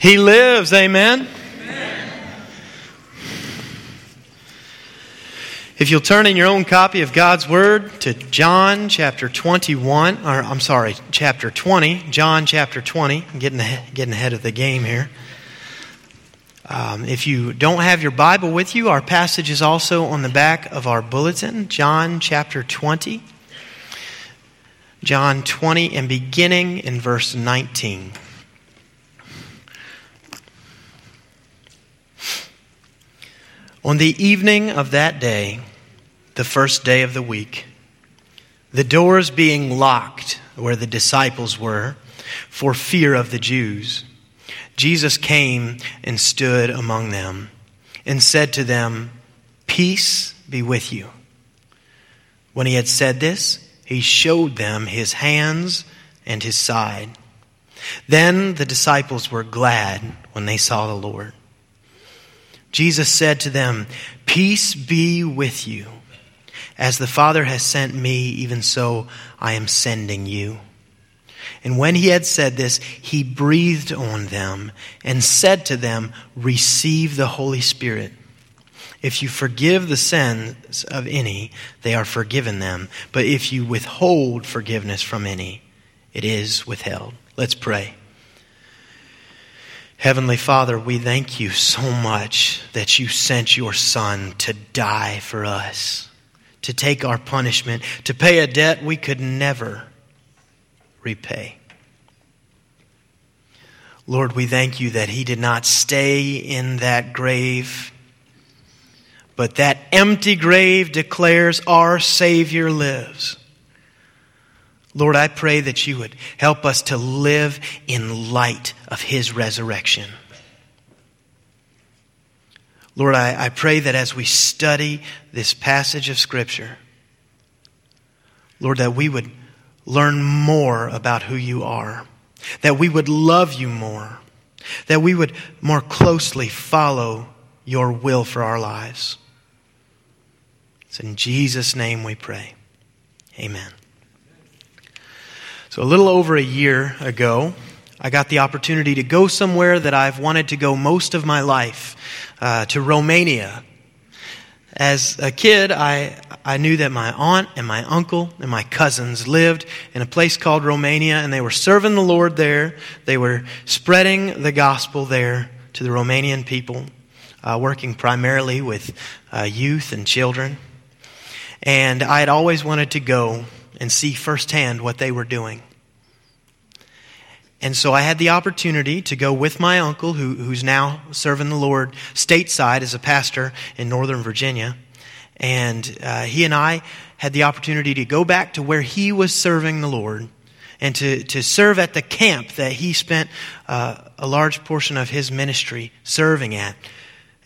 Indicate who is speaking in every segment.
Speaker 1: He lives, amen? If you'll turn in your own copy of God's Word to John chapter 21, or I'm sorry, chapter 20, John chapter 20, I'm getting getting ahead of the game here. Um, if you don't have your Bible with you, our passage is also on the back of our bulletin, John chapter 20. John 20 and beginning in verse 19. On the evening of that day, the first day of the week, the doors being locked where the disciples were for fear of the Jews, Jesus came and stood among them and said to them, Peace be with you. When he had said this, he showed them his hands and his side. Then the disciples were glad when they saw the Lord. Jesus said to them, Peace be with you. As the Father has sent me, even so I am sending you. And when he had said this, he breathed on them and said to them, Receive the Holy Spirit. If you forgive the sins of any, they are forgiven them. But if you withhold forgiveness from any, it is withheld. Let's pray. Heavenly Father, we thank you so much that you sent your Son to die for us, to take our punishment, to pay a debt we could never repay. Lord, we thank you that he did not stay in that grave, but that empty grave declares our Savior lives. Lord, I pray that you would help us to live in light of his resurrection. Lord, I, I pray that as we study this passage of Scripture, Lord, that we would learn more about who you are, that we would love you more, that we would more closely follow your will for our lives. It's in Jesus' name we pray. Amen. So, a little over a year ago, I got the opportunity to go somewhere that I've wanted to go most of my life, uh, to Romania. As a kid, I, I knew that my aunt and my uncle and my cousins lived in a place called Romania, and they were serving the Lord there. They were spreading the gospel there to the Romanian people, uh, working primarily with uh, youth and children. And I had always wanted to go and see firsthand what they were doing. And so I had the opportunity to go with my uncle, who, who's now serving the Lord stateside as a pastor in Northern Virginia. And uh, he and I had the opportunity to go back to where he was serving the Lord and to, to serve at the camp that he spent uh, a large portion of his ministry serving at.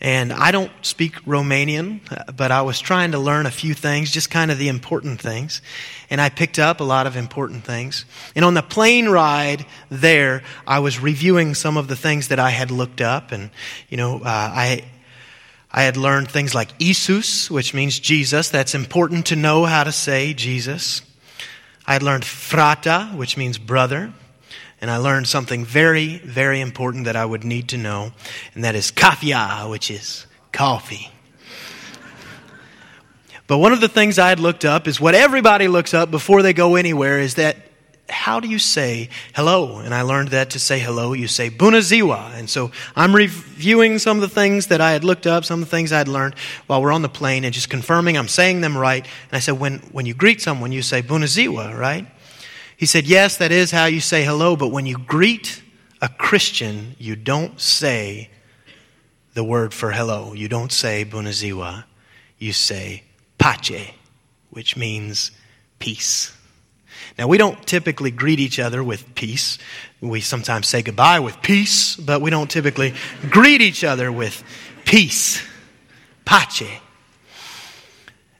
Speaker 1: And I don't speak Romanian, but I was trying to learn a few things, just kind of the important things. And I picked up a lot of important things. And on the plane ride there, I was reviewing some of the things that I had looked up. And, you know, uh, I, I had learned things like Isus, which means Jesus. That's important to know how to say Jesus. I had learned frata, which means brother and I learned something very, very important that I would need to know, and that is kafia, ah, which is coffee. But one of the things I had looked up is what everybody looks up before they go anywhere is that how do you say hello? And I learned that to say hello, you say bunaziwa. And so I'm reviewing some of the things that I had looked up, some of the things I had learned while we're on the plane and just confirming I'm saying them right. And I said, when, when you greet someone, you say bunaziwa, right? He said, Yes, that is how you say hello, but when you greet a Christian, you don't say the word for hello. You don't say bunaziwa. You say pace, which means peace. Now, we don't typically greet each other with peace. We sometimes say goodbye with peace, but we don't typically greet each other with peace. Pace.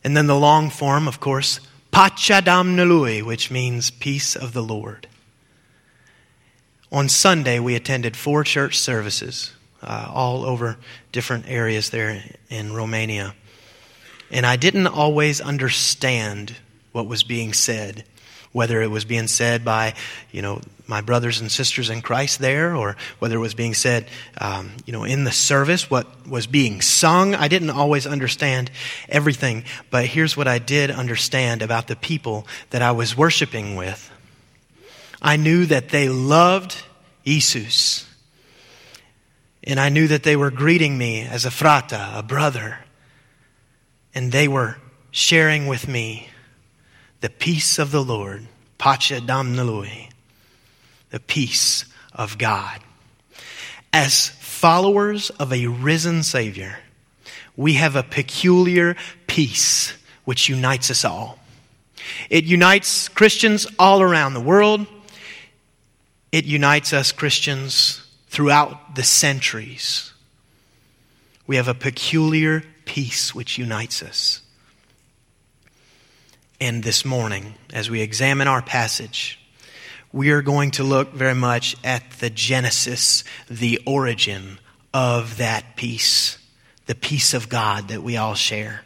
Speaker 1: And then the long form, of course, Pace Domnului, which means peace of the Lord. On Sunday, we attended four church services uh, all over different areas there in Romania. And I didn't always understand what was being said. Whether it was being said by, you know, my brothers and sisters in Christ there, or whether it was being said, um, you know, in the service, what was being sung. I didn't always understand everything, but here's what I did understand about the people that I was worshiping with. I knew that they loved Jesus. And I knew that they were greeting me as a frata, a brother. And they were sharing with me the peace of the Lord, pace Domnului, the peace of God. As followers of a risen Savior, we have a peculiar peace which unites us all. It unites Christians all around the world. It unites us Christians throughout the centuries. We have a peculiar peace which unites us. And this morning, as we examine our passage, we are going to look very much at the genesis, the origin of that peace, the peace of God that we all share.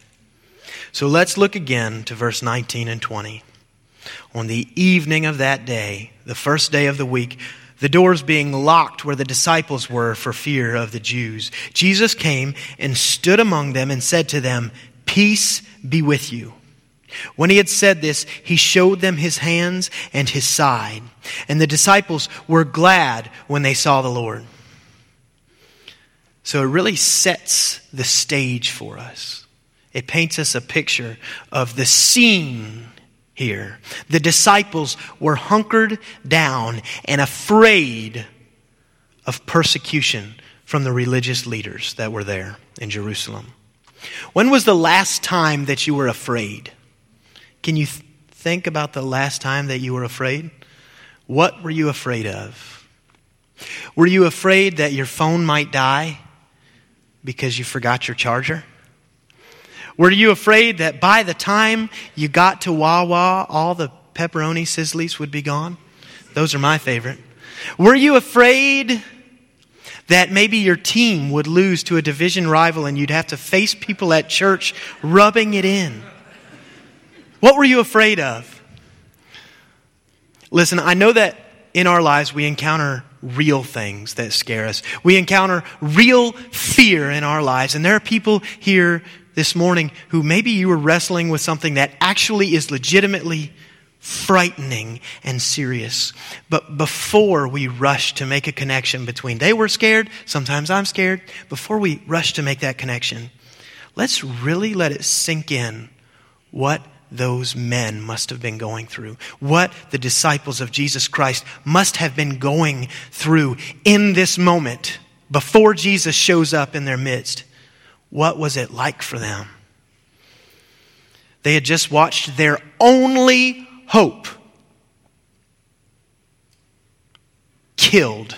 Speaker 1: So let's look again to verse 19 and 20. On the evening of that day, the first day of the week, the doors being locked where the disciples were for fear of the Jews, Jesus came and stood among them and said to them, Peace be with you. When he had said this, he showed them his hands and his side. And the disciples were glad when they saw the Lord. So it really sets the stage for us. It paints us a picture of the scene here. The disciples were hunkered down and afraid of persecution from the religious leaders that were there in Jerusalem. When was the last time that you were afraid? Can you th- think about the last time that you were afraid? What were you afraid of? Were you afraid that your phone might die because you forgot your charger? Were you afraid that by the time you got to Wawa, all the pepperoni sizzlies would be gone? Those are my favorite. Were you afraid that maybe your team would lose to a division rival and you'd have to face people at church rubbing it in? What were you afraid of? Listen, I know that in our lives we encounter real things that scare us. We encounter real fear in our lives. And there are people here this morning who maybe you were wrestling with something that actually is legitimately frightening and serious. But before we rush to make a connection between they were scared, sometimes I'm scared, before we rush to make that connection, let's really let it sink in what those men must have been going through, what the disciples of Jesus Christ must have been going through in this moment before Jesus shows up in their midst. What was it like for them? They had just watched their only hope killed.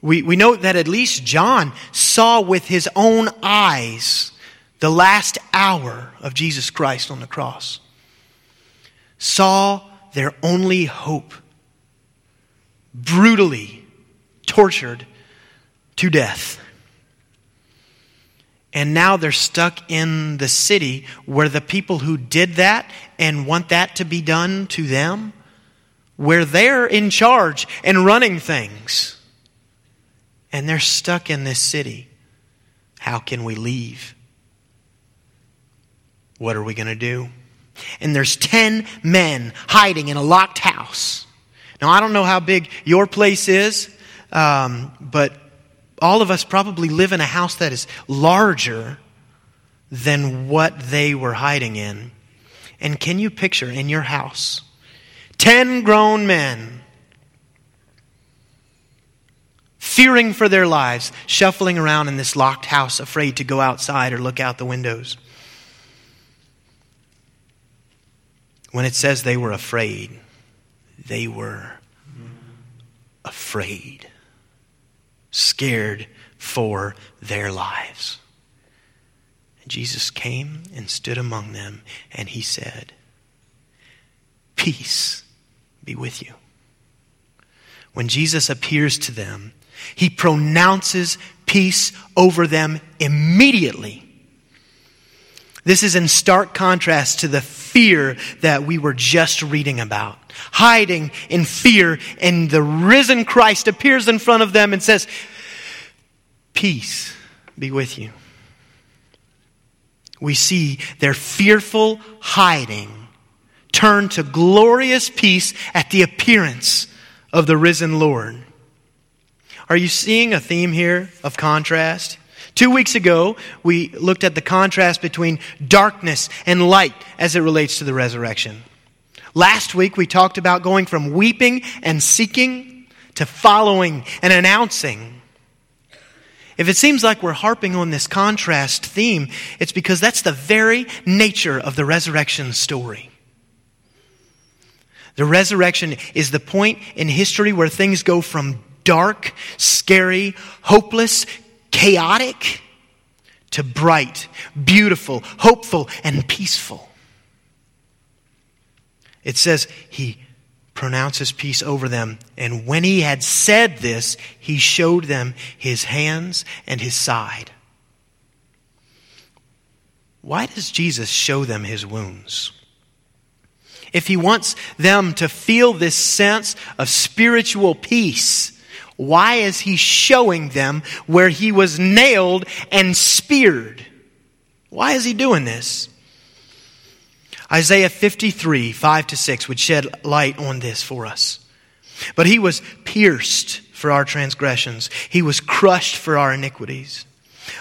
Speaker 1: We, we know that at least John saw with his own eyes the last hour of Jesus Christ on the cross, saw their only hope brutally tortured to death. And now they're stuck in the city where the people who did that and want that to be done to them, where they're in charge and running things. And they're stuck in this city. How can we leave? What are we going to do? And there's 10 men hiding in a locked house. Now, I don't know how big your place is, um, but all of us probably live in a house that is larger than what they were hiding in. And can you picture in your house 10 grown men fearing for their lives, shuffling around in this locked house, afraid to go outside or look out the windows? When it says they were afraid, they were afraid, scared for their lives. And Jesus came and stood among them, and he said, Peace be with you. When Jesus appears to them, he pronounces peace over them immediately. This is in stark contrast to the fear that we were just reading about. Hiding in fear, and the risen Christ appears in front of them and says, Peace be with you. We see their fearful hiding turn to glorious peace at the appearance of the risen Lord. Are you seeing a theme here of contrast? Two weeks ago, we looked at the contrast between darkness and light as it relates to the resurrection. Last week, we talked about going from weeping and seeking to following and announcing. If it seems like we're harping on this contrast theme, it's because that's the very nature of the resurrection story. The resurrection is the point in history where things go from dark, scary, hopeless, chaotic to bright, beautiful, hopeful, and peaceful. It says he pronounces peace over them. And when he had said this, he showed them his hands and his side. Why does Jesus show them his wounds? If he wants them to feel this sense of spiritual peace, why is he showing them where he was nailed and speared? Why is he doing this? Isaiah 53, 5 to 6 would shed light on this for us. But he was pierced for our transgressions, he was crushed for our iniquities.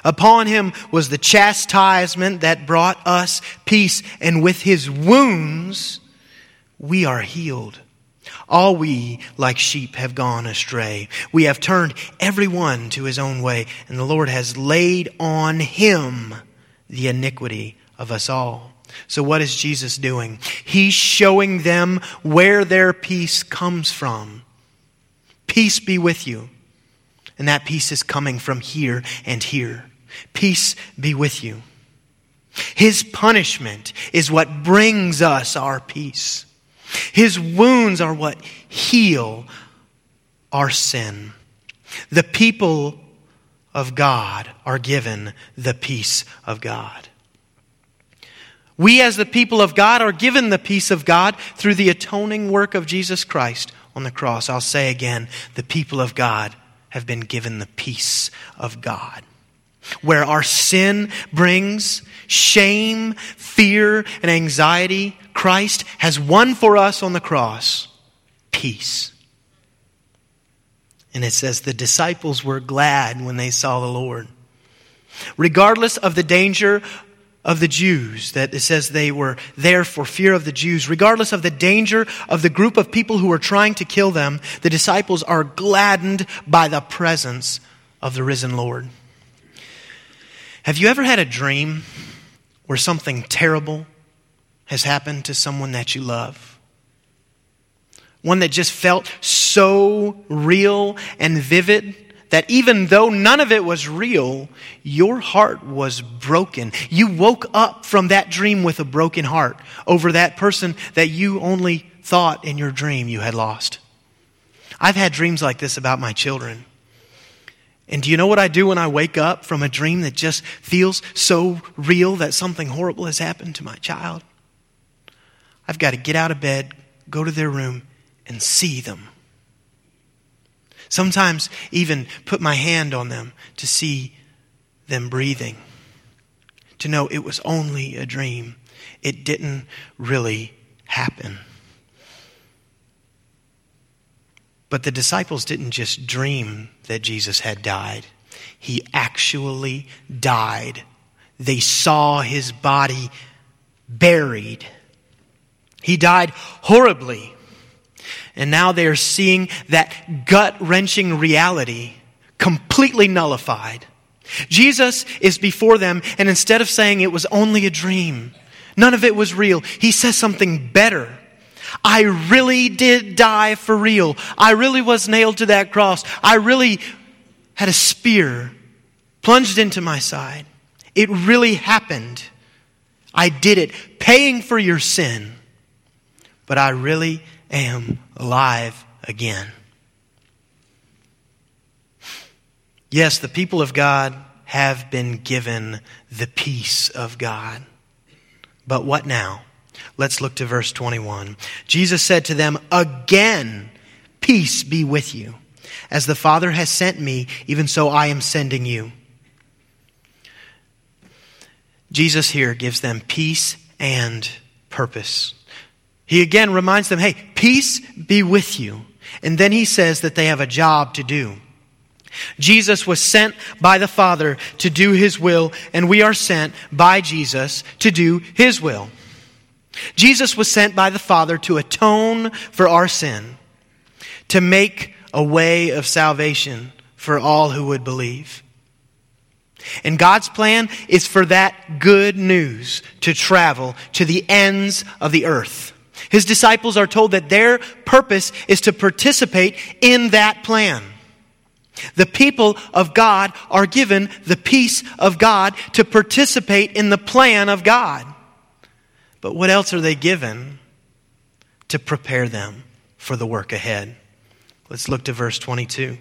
Speaker 1: Upon him was the chastisement that brought us peace, and with his wounds we are healed. All we, like sheep, have gone astray. We have turned every one to his own way, and the Lord has laid on him the iniquity of us all. So, what is Jesus doing? He's showing them where their peace comes from. Peace be with you. And that peace is coming from here and here. Peace be with you. His punishment is what brings us our peace. His wounds are what heal our sin. The people of God are given the peace of God. We, as the people of God, are given the peace of God through the atoning work of Jesus Christ on the cross. I'll say again the people of God have been given the peace of God. Where our sin brings shame, fear, and anxiety, Christ has won for us on the cross peace. And it says the disciples were glad when they saw the Lord. Regardless of the danger of the Jews, that it says they were there for fear of the Jews, regardless of the danger of the group of people who were trying to kill them, the disciples are gladdened by the presence of the risen Lord. Have you ever had a dream where something terrible has happened to someone that you love? One that just felt so real and vivid that even though none of it was real, your heart was broken. You woke up from that dream with a broken heart over that person that you only thought in your dream you had lost. I've had dreams like this about my children. And do you know what I do when I wake up from a dream that just feels so real that something horrible has happened to my child? I've got to get out of bed, go to their room, and see them. Sometimes even put my hand on them to see them breathing, to know it was only a dream. It didn't really happen. But the disciples didn't just dream that Jesus had died, he actually died. They saw his body buried. He died horribly. And now they are seeing that gut wrenching reality completely nullified. Jesus is before them, and instead of saying it was only a dream, none of it was real, he says something better. I really did die for real. I really was nailed to that cross. I really had a spear plunged into my side. It really happened. I did it, paying for your sin. But I really am alive again. Yes, the people of God have been given the peace of God. But what now? Let's look to verse 21. Jesus said to them, Again, peace be with you. As the Father has sent me, even so I am sending you. Jesus here gives them peace and purpose. He again reminds them, hey, peace be with you. And then he says that they have a job to do. Jesus was sent by the Father to do his will, and we are sent by Jesus to do his will. Jesus was sent by the Father to atone for our sin, to make a way of salvation for all who would believe. And God's plan is for that good news to travel to the ends of the earth. His disciples are told that their purpose is to participate in that plan. The people of God are given the peace of God to participate in the plan of God. But what else are they given to prepare them for the work ahead? Let's look to verse 22.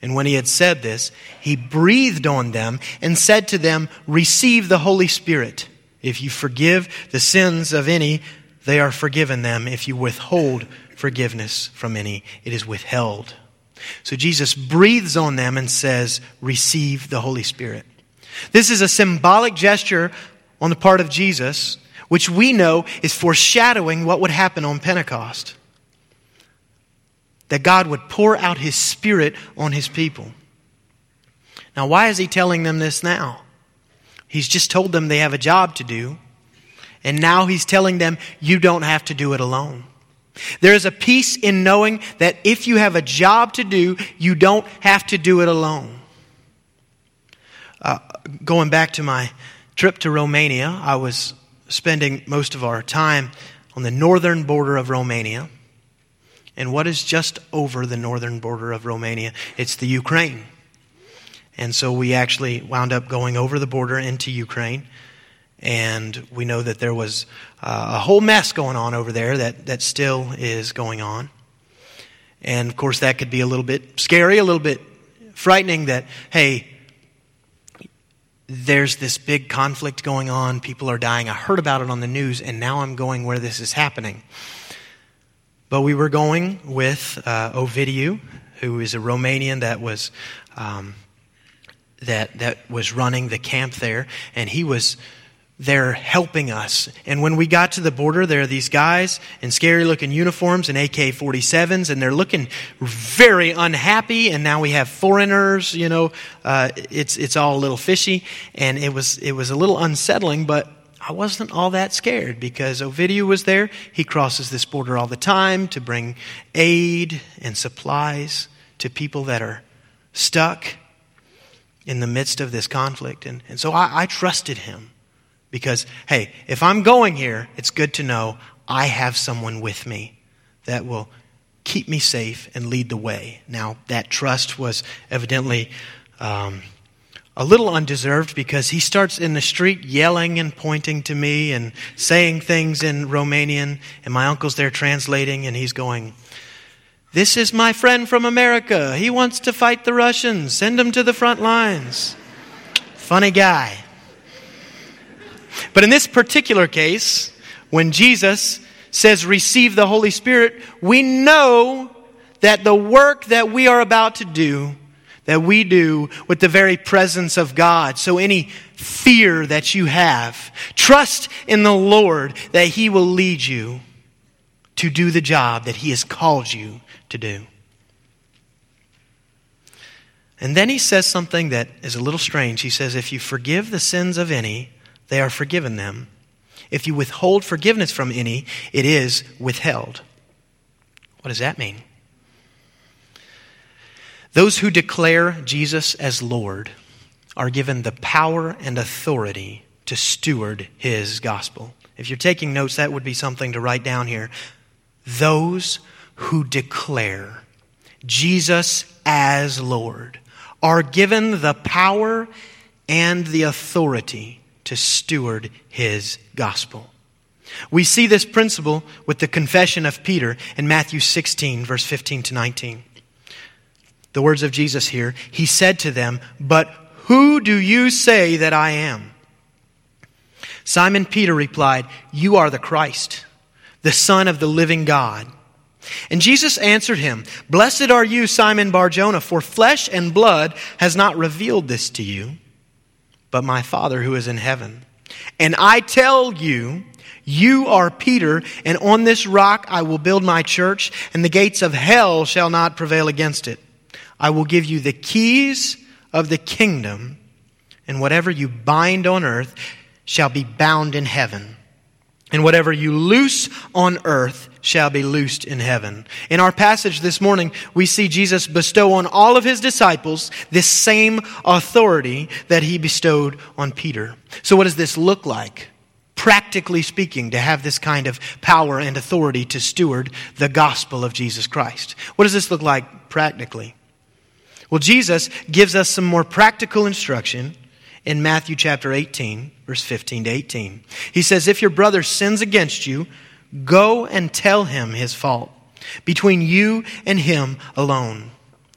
Speaker 1: And when he had said this, he breathed on them and said to them, Receive the Holy Spirit. If you forgive the sins of any, they are forgiven them. If you withhold forgiveness from any, it is withheld. So Jesus breathes on them and says, Receive the Holy Spirit. This is a symbolic gesture on the part of Jesus, which we know is foreshadowing what would happen on Pentecost. That God would pour out His Spirit on His people. Now, why is He telling them this now? He's just told them they have a job to do, and now He's telling them, You don't have to do it alone. There is a peace in knowing that if you have a job to do, you don't have to do it alone. Uh, going back to my trip to Romania, I was spending most of our time on the northern border of Romania. And what is just over the northern border of Romania? It's the Ukraine. And so we actually wound up going over the border into Ukraine and we know that there was uh, a whole mess going on over there that, that still is going on. And of course, that could be a little bit scary, a little bit frightening that, hey, there's this big conflict going on. People are dying. I heard about it on the news, and now I'm going where this is happening. But we were going with uh, Ovidiu, who is a Romanian that was um, that that was running the camp there, and he was they're helping us. And when we got to the border, there are these guys in scary looking uniforms and AK 47s, and they're looking very unhappy. And now we have foreigners, you know, uh, it's, it's all a little fishy. And it was, it was a little unsettling, but I wasn't all that scared because Ovidiu was there. He crosses this border all the time to bring aid and supplies to people that are stuck in the midst of this conflict. And, and so I, I trusted him. Because, hey, if I'm going here, it's good to know I have someone with me that will keep me safe and lead the way. Now, that trust was evidently um, a little undeserved because he starts in the street yelling and pointing to me and saying things in Romanian, and my uncle's there translating, and he's going, This is my friend from America. He wants to fight the Russians. Send him to the front lines. Funny guy. But in this particular case, when Jesus says receive the Holy Spirit, we know that the work that we are about to do, that we do with the very presence of God. So any fear that you have, trust in the Lord that He will lead you to do the job that He has called you to do. And then he says something that is a little strange. He says, If you forgive the sins of any, they are forgiven them. If you withhold forgiveness from any, it is withheld. What does that mean? Those who declare Jesus as Lord are given the power and authority to steward his gospel. If you're taking notes, that would be something to write down here. Those who declare Jesus as Lord are given the power and the authority to steward his gospel. We see this principle with the confession of Peter in Matthew 16, verse 15 to 19. The words of Jesus here, he said to them, But who do you say that I am? Simon Peter replied, You are the Christ, the Son of the living God. And Jesus answered him, Blessed are you, Simon Barjona, for flesh and blood has not revealed this to you, but my Father who is in heaven. And I tell you, you are Peter, and on this rock I will build my church, and the gates of hell shall not prevail against it. I will give you the keys of the kingdom, and whatever you bind on earth shall be bound in heaven, and whatever you loose on earth shall be loosed in heaven. In our passage this morning, we see Jesus bestow on all of his disciples this same authority that he bestowed on Peter. So, what does this look like? practically speaking, to have this kind of power and authority to steward the gospel of Jesus Christ. What does this look like practically? Well, Jesus gives us some more practical instruction in Matthew chapter 18, verse 15 to 18. He says, If your brother sins against you, go and tell him his fault between you and him alone.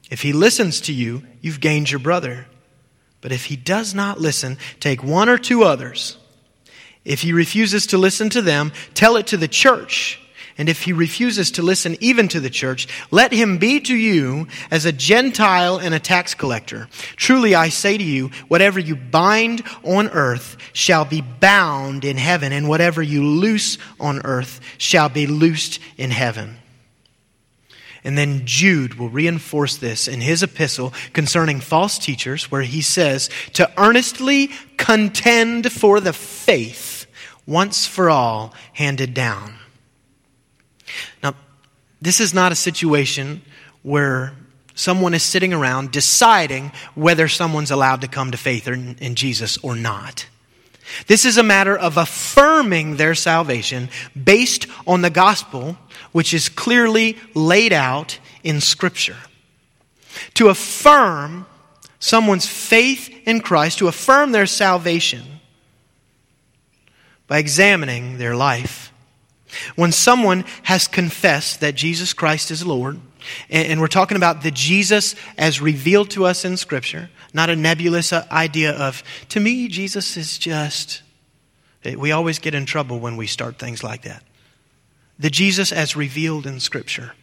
Speaker 1: If he listens to you, you've gained your brother. But if he does not listen, take one or two others if he refuses to listen to them, tell it to the church. And if he refuses to listen even to the church, let him be to you as a Gentile and a tax collector. Truly I say to you, whatever you bind on earth shall be bound in heaven, and whatever you loose on earth shall be loosed in heaven. And then Jude will reinforce this in his epistle concerning false teachers, where he says, to earnestly contend for the faith once for all handed down. Now, this is not a situation where someone is sitting around deciding whether someone's allowed to come to faith in Jesus or not. This is a matter of affirming their salvation based on the gospel, which is clearly laid out in Scripture. To affirm someone's faith in Christ, to affirm their salvation, by examining their life. When someone has confessed that Jesus Christ is Lord, and we're talking about the Jesus as revealed to us in Scripture, not a nebulous uh, idea of, to me, Jesus is just. We always get in trouble when we start things like that. The Jesus as revealed in Scripture.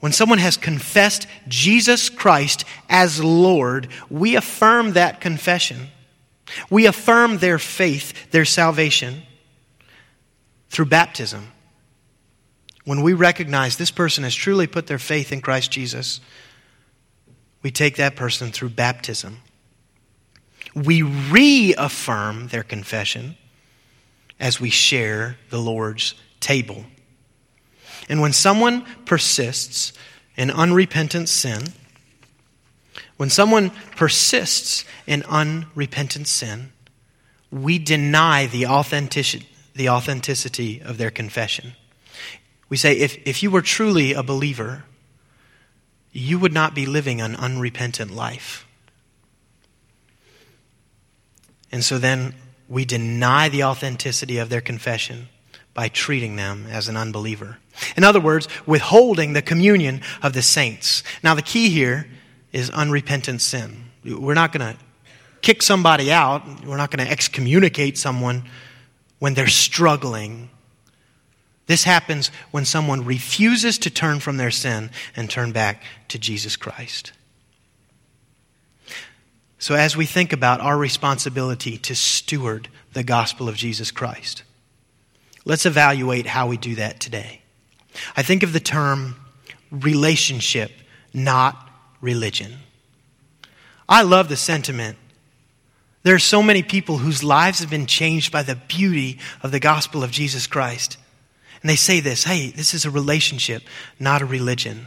Speaker 1: When someone has confessed Jesus Christ as Lord, we affirm that confession we affirm their faith, their salvation, through baptism. When we recognize this person has truly put their faith in Christ Jesus, we take that person through baptism. We reaffirm their confession as we share the Lord's table. And when someone persists in unrepentant sin, when someone persists in unrepentant sin, we deny the authenticity, the authenticity of their confession. We say, if, if you were truly a believer, you would not be living an unrepentant life. And so then we deny the authenticity of their confession by treating them as an unbeliever. In other words, withholding the communion of the saints. Now, the key here is unrepentant sin. We're not going to kick somebody out, we're not going to excommunicate someone when they're struggling. This happens when someone refuses to turn from their sin and turn back to Jesus Christ. So, as we think about our responsibility to steward the gospel of Jesus Christ, let's evaluate how we do that today. I think of the term relationship, not religion. I love the sentiment. There are so many people whose lives have been changed by the beauty of the gospel of Jesus Christ. And they say this hey, this is a relationship, not a religion.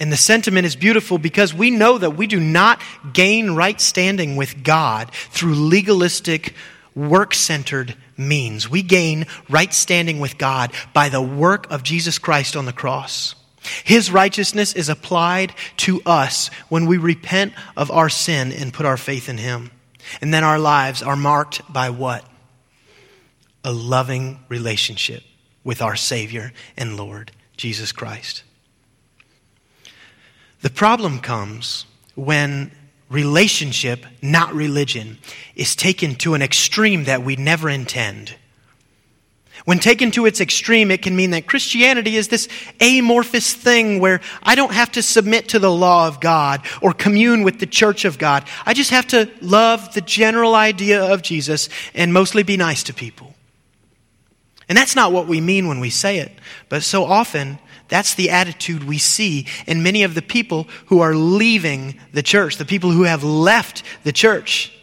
Speaker 1: And the sentiment is beautiful because we know that we do not gain right standing with God through legalistic, work centered means. We gain right standing with God by the work of Jesus Christ on the cross. His righteousness is applied to us when we repent of our sin and put our faith in Him. And then our lives are marked by what? A loving relationship with our Savior and Lord, Jesus Christ. The problem comes when relationship, not religion, is taken to an extreme that we never intend. When taken to its extreme, it can mean that Christianity is this amorphous thing where I don't have to submit to the law of God or commune with the church of God. I just have to love the general idea of Jesus and mostly be nice to people. And that's not what we mean when we say it, but so often that's the attitude we see in many of the people who are leaving the church, the people who have left the church.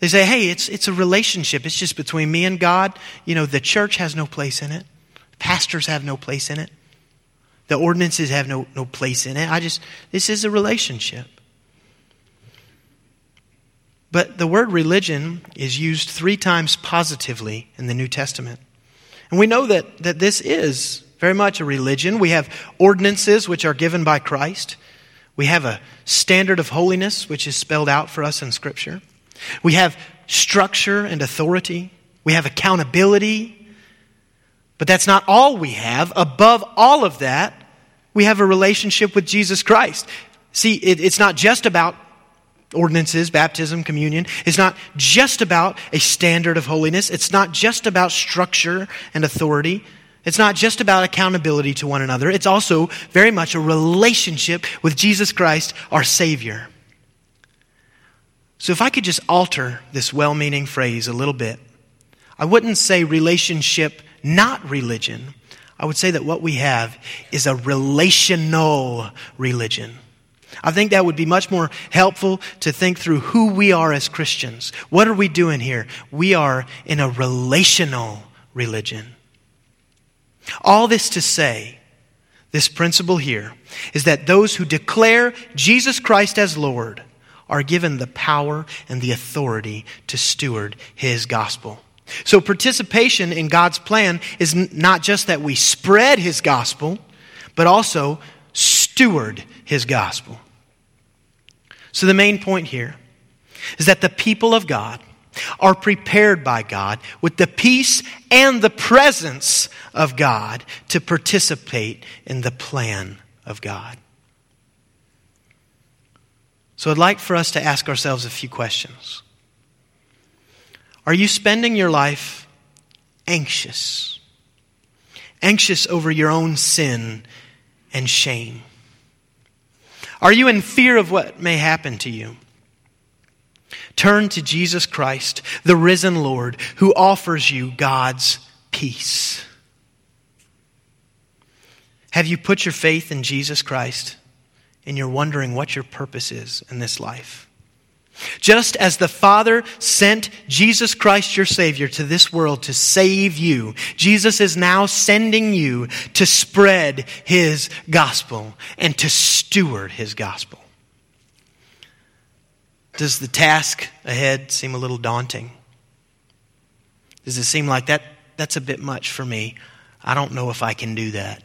Speaker 1: They say, hey, it's, it's a relationship. It's just between me and God. You know, the church has no place in it. Pastors have no place in it. The ordinances have no, no place in it. I just, this is a relationship. But the word religion is used three times positively in the New Testament. And we know that, that this is very much a religion. We have ordinances which are given by Christ. We have a standard of holiness which is spelled out for us in Scripture. We have structure and authority. We have accountability. But that's not all we have. Above all of that, we have a relationship with Jesus Christ. See, it, it's not just about ordinances, baptism, communion. It's not just about a standard of holiness. It's not just about structure and authority. It's not just about accountability to one another. It's also very much a relationship with Jesus Christ, our Savior. So, if I could just alter this well meaning phrase a little bit, I wouldn't say relationship, not religion. I would say that what we have is a relational religion. I think that would be much more helpful to think through who we are as Christians. What are we doing here? We are in a relational religion. All this to say, this principle here is that those who declare Jesus Christ as Lord are given the power and the authority to steward his gospel. So, participation in God's plan is not just that we spread his gospel, but also steward his gospel. So, the main point here is that the people of God are prepared by God with the peace and the presence of God to participate in the plan of God. So I'd like for us to ask ourselves a few questions. Are you spending your life anxious? Anxious over your own sin and shame? Are you in fear of what may happen to you? Turn to Jesus Christ, the risen Lord, who offers you God's peace. Have you put your faith in Jesus Christ? And you're wondering what your purpose is in this life. Just as the Father sent Jesus Christ, your Savior, to this world to save you, Jesus is now sending you to spread His gospel and to steward His gospel. Does the task ahead seem a little daunting? Does it seem like that, that's a bit much for me? I don't know if I can do that.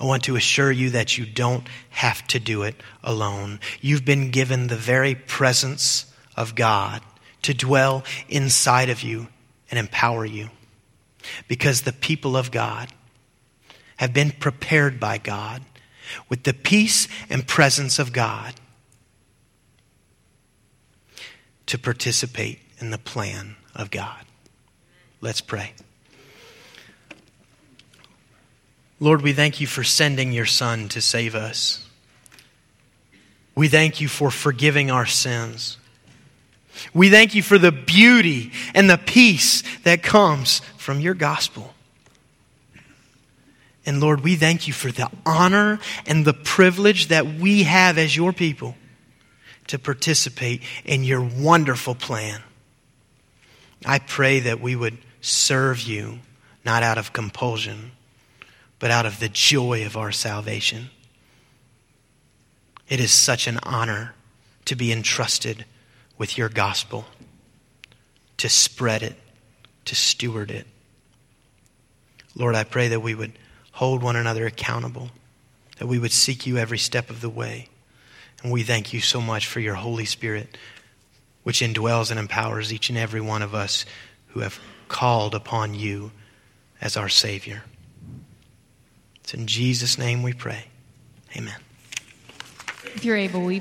Speaker 1: I want to assure you that you don't have to do it alone. You've been given the very presence of God to dwell inside of you and empower you. Because the people of God have been prepared by God with the peace and presence of God to participate in the plan of God. Let's pray. Lord, we thank you for sending your Son to save us. We thank you for forgiving our sins. We thank you for the beauty and the peace that comes from your gospel. And Lord, we thank you for the honor and the privilege that we have as your people to participate in your wonderful plan. I pray that we would serve you, not out of compulsion but out of the joy of our salvation. It is such an honor to be entrusted with your gospel, to spread it, to steward it. Lord, I pray that we would hold one another accountable, that we would seek you every step of the way. And we thank you so much for your Holy Spirit, which indwells and empowers each and every one of us who have called upon you as our Savior. It's in Jesus' name we pray. Amen.
Speaker 2: If you're able, we